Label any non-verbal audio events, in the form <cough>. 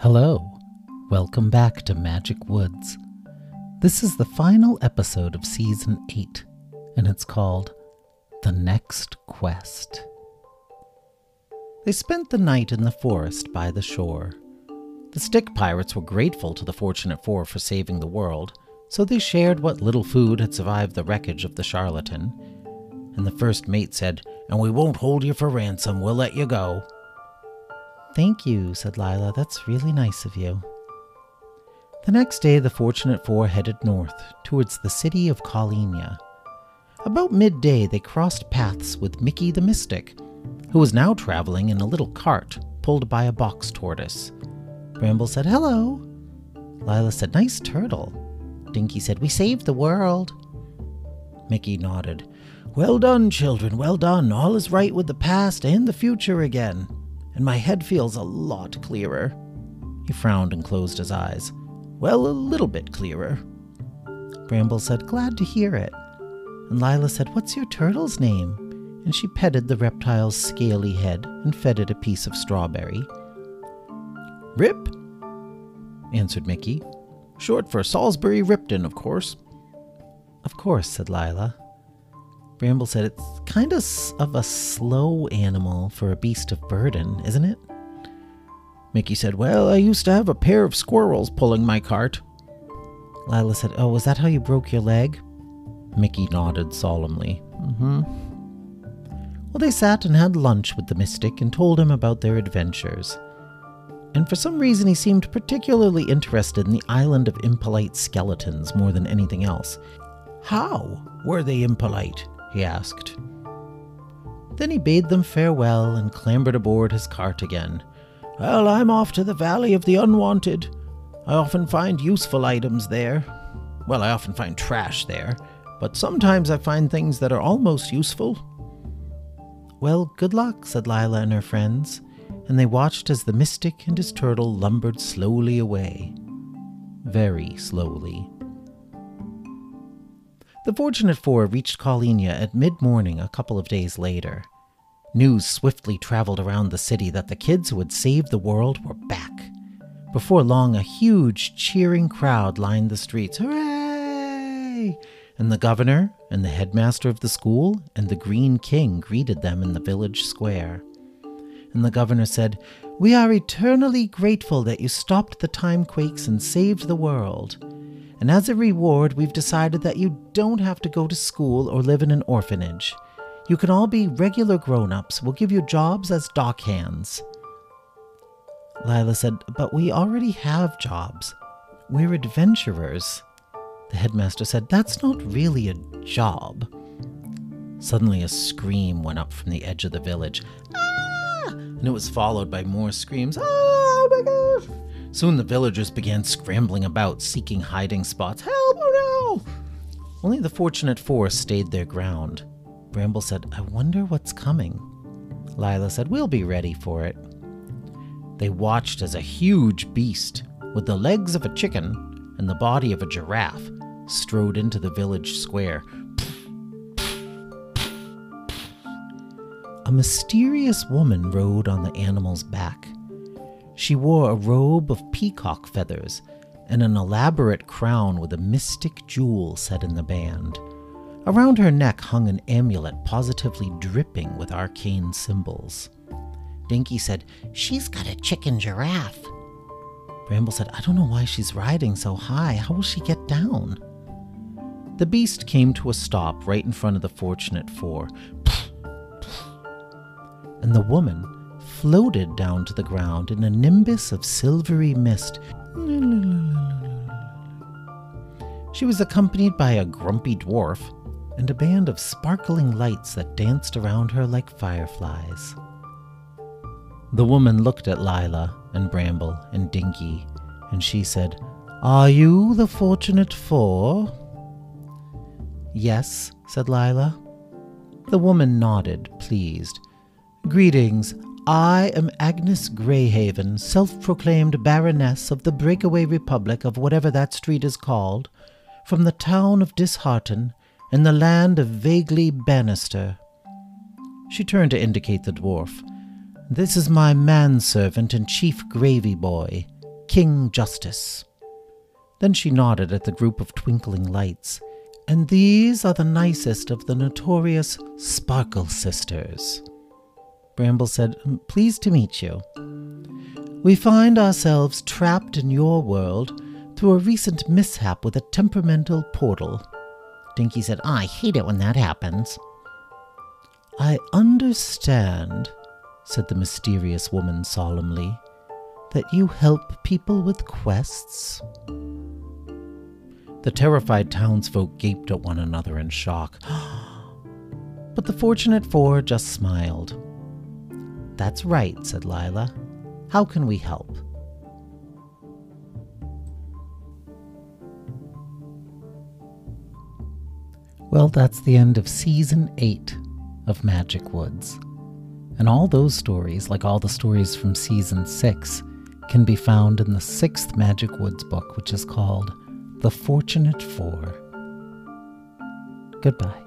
Hello, welcome back to Magic Woods. This is the final episode of Season 8, and it's called The Next Quest. They spent the night in the forest by the shore. The stick pirates were grateful to the Fortunate Four for saving the world, so they shared what little food had survived the wreckage of the charlatan. And the first mate said, And we won't hold you for ransom, we'll let you go. Thank you, said Lila. That's really nice of you. The next day, the Fortunate Four headed north, towards the city of Collinia. About midday, they crossed paths with Mickey the Mystic, who was now traveling in a little cart pulled by a box tortoise. Bramble said, Hello. Lila said, Nice turtle. Dinky said, We saved the world. Mickey nodded. Well done, children, well done. All is right with the past and the future again and my head feels a lot clearer. He frowned and closed his eyes. Well, a little bit clearer. Bramble said, Glad to hear it. And Lila said, What's your turtle's name? And she petted the reptile's scaly head and fed it a piece of strawberry. Rip, answered Mickey. Short for Salisbury Ripton, of course. Of course, said Lila. Bramble said it's kind of of a slow animal for a beast of burden, isn't it? Mickey said, Well, I used to have a pair of squirrels pulling my cart. Lila said, Oh, was that how you broke your leg? Mickey nodded solemnly. Mm-hmm. Well, they sat and had lunch with the mystic and told him about their adventures. And for some reason, he seemed particularly interested in the island of impolite skeletons more than anything else. How were they impolite? He asked. Then he bade them farewell and clambered aboard his cart again. Well, I'm off to the Valley of the Unwanted. I often find useful items there. Well, I often find trash there, but sometimes I find things that are almost useful. Well, good luck, said Lila and her friends, and they watched as the mystic and his turtle lumbered slowly away. Very slowly. The Fortunate Four reached Collinia at mid morning a couple of days later. News swiftly traveled around the city that the kids who had saved the world were back. Before long, a huge, cheering crowd lined the streets. Hooray! And the governor, and the headmaster of the school, and the Green King greeted them in the village square. And the governor said, We are eternally grateful that you stopped the time quakes and saved the world. And as a reward, we've decided that you don't have to go to school or live in an orphanage. You can all be regular grown ups. We'll give you jobs as dock hands. Lila said, But we already have jobs. We're adventurers. The headmaster said, That's not really a job. Suddenly, a scream went up from the edge of the village. Ah! And it was followed by more screams. Gosh! Soon the villagers began scrambling about, seeking hiding spots. Help! Oh no! Only the fortunate four stayed their ground. Bramble said, I wonder what's coming. Lila said, We'll be ready for it. They watched as a huge beast, with the legs of a chicken and the body of a giraffe, strode into the village square. A mysterious woman rode on the animal's back. She wore a robe of peacock feathers and an elaborate crown with a mystic jewel set in the band. Around her neck hung an amulet positively dripping with arcane symbols. Dinky said, She's got a chicken giraffe. Bramble said, I don't know why she's riding so high. How will she get down? The beast came to a stop right in front of the Fortunate Four. And the woman, floated down to the ground in a nimbus of silvery mist. She was accompanied by a grumpy dwarf and a band of sparkling lights that danced around her like fireflies. The woman looked at Lila and Bramble and Dinky, and she said, Are you the Fortunate Four? Yes, said Lila. The woman nodded, pleased. Greetings, I am Agnes Greyhaven, self proclaimed Baroness of the breakaway republic of whatever that street is called, from the town of Dishearten, in the land of vaguely Bannister. She turned to indicate the dwarf. This is my manservant and chief gravy boy, King Justice. Then she nodded at the group of twinkling lights. And these are the nicest of the notorious Sparkle Sisters. Bramble said, Pleased to meet you. We find ourselves trapped in your world through a recent mishap with a temperamental portal. Dinky said, I hate it when that happens. I understand, said the mysterious woman solemnly, that you help people with quests. The terrified townsfolk gaped at one another in shock. <gasps> but the fortunate four just smiled. That's right, said Lila. How can we help? Well, that's the end of season 8 of Magic Woods. And all those stories, like all the stories from season 6, can be found in the sixth Magic Woods book, which is called The Fortunate Four. Goodbye.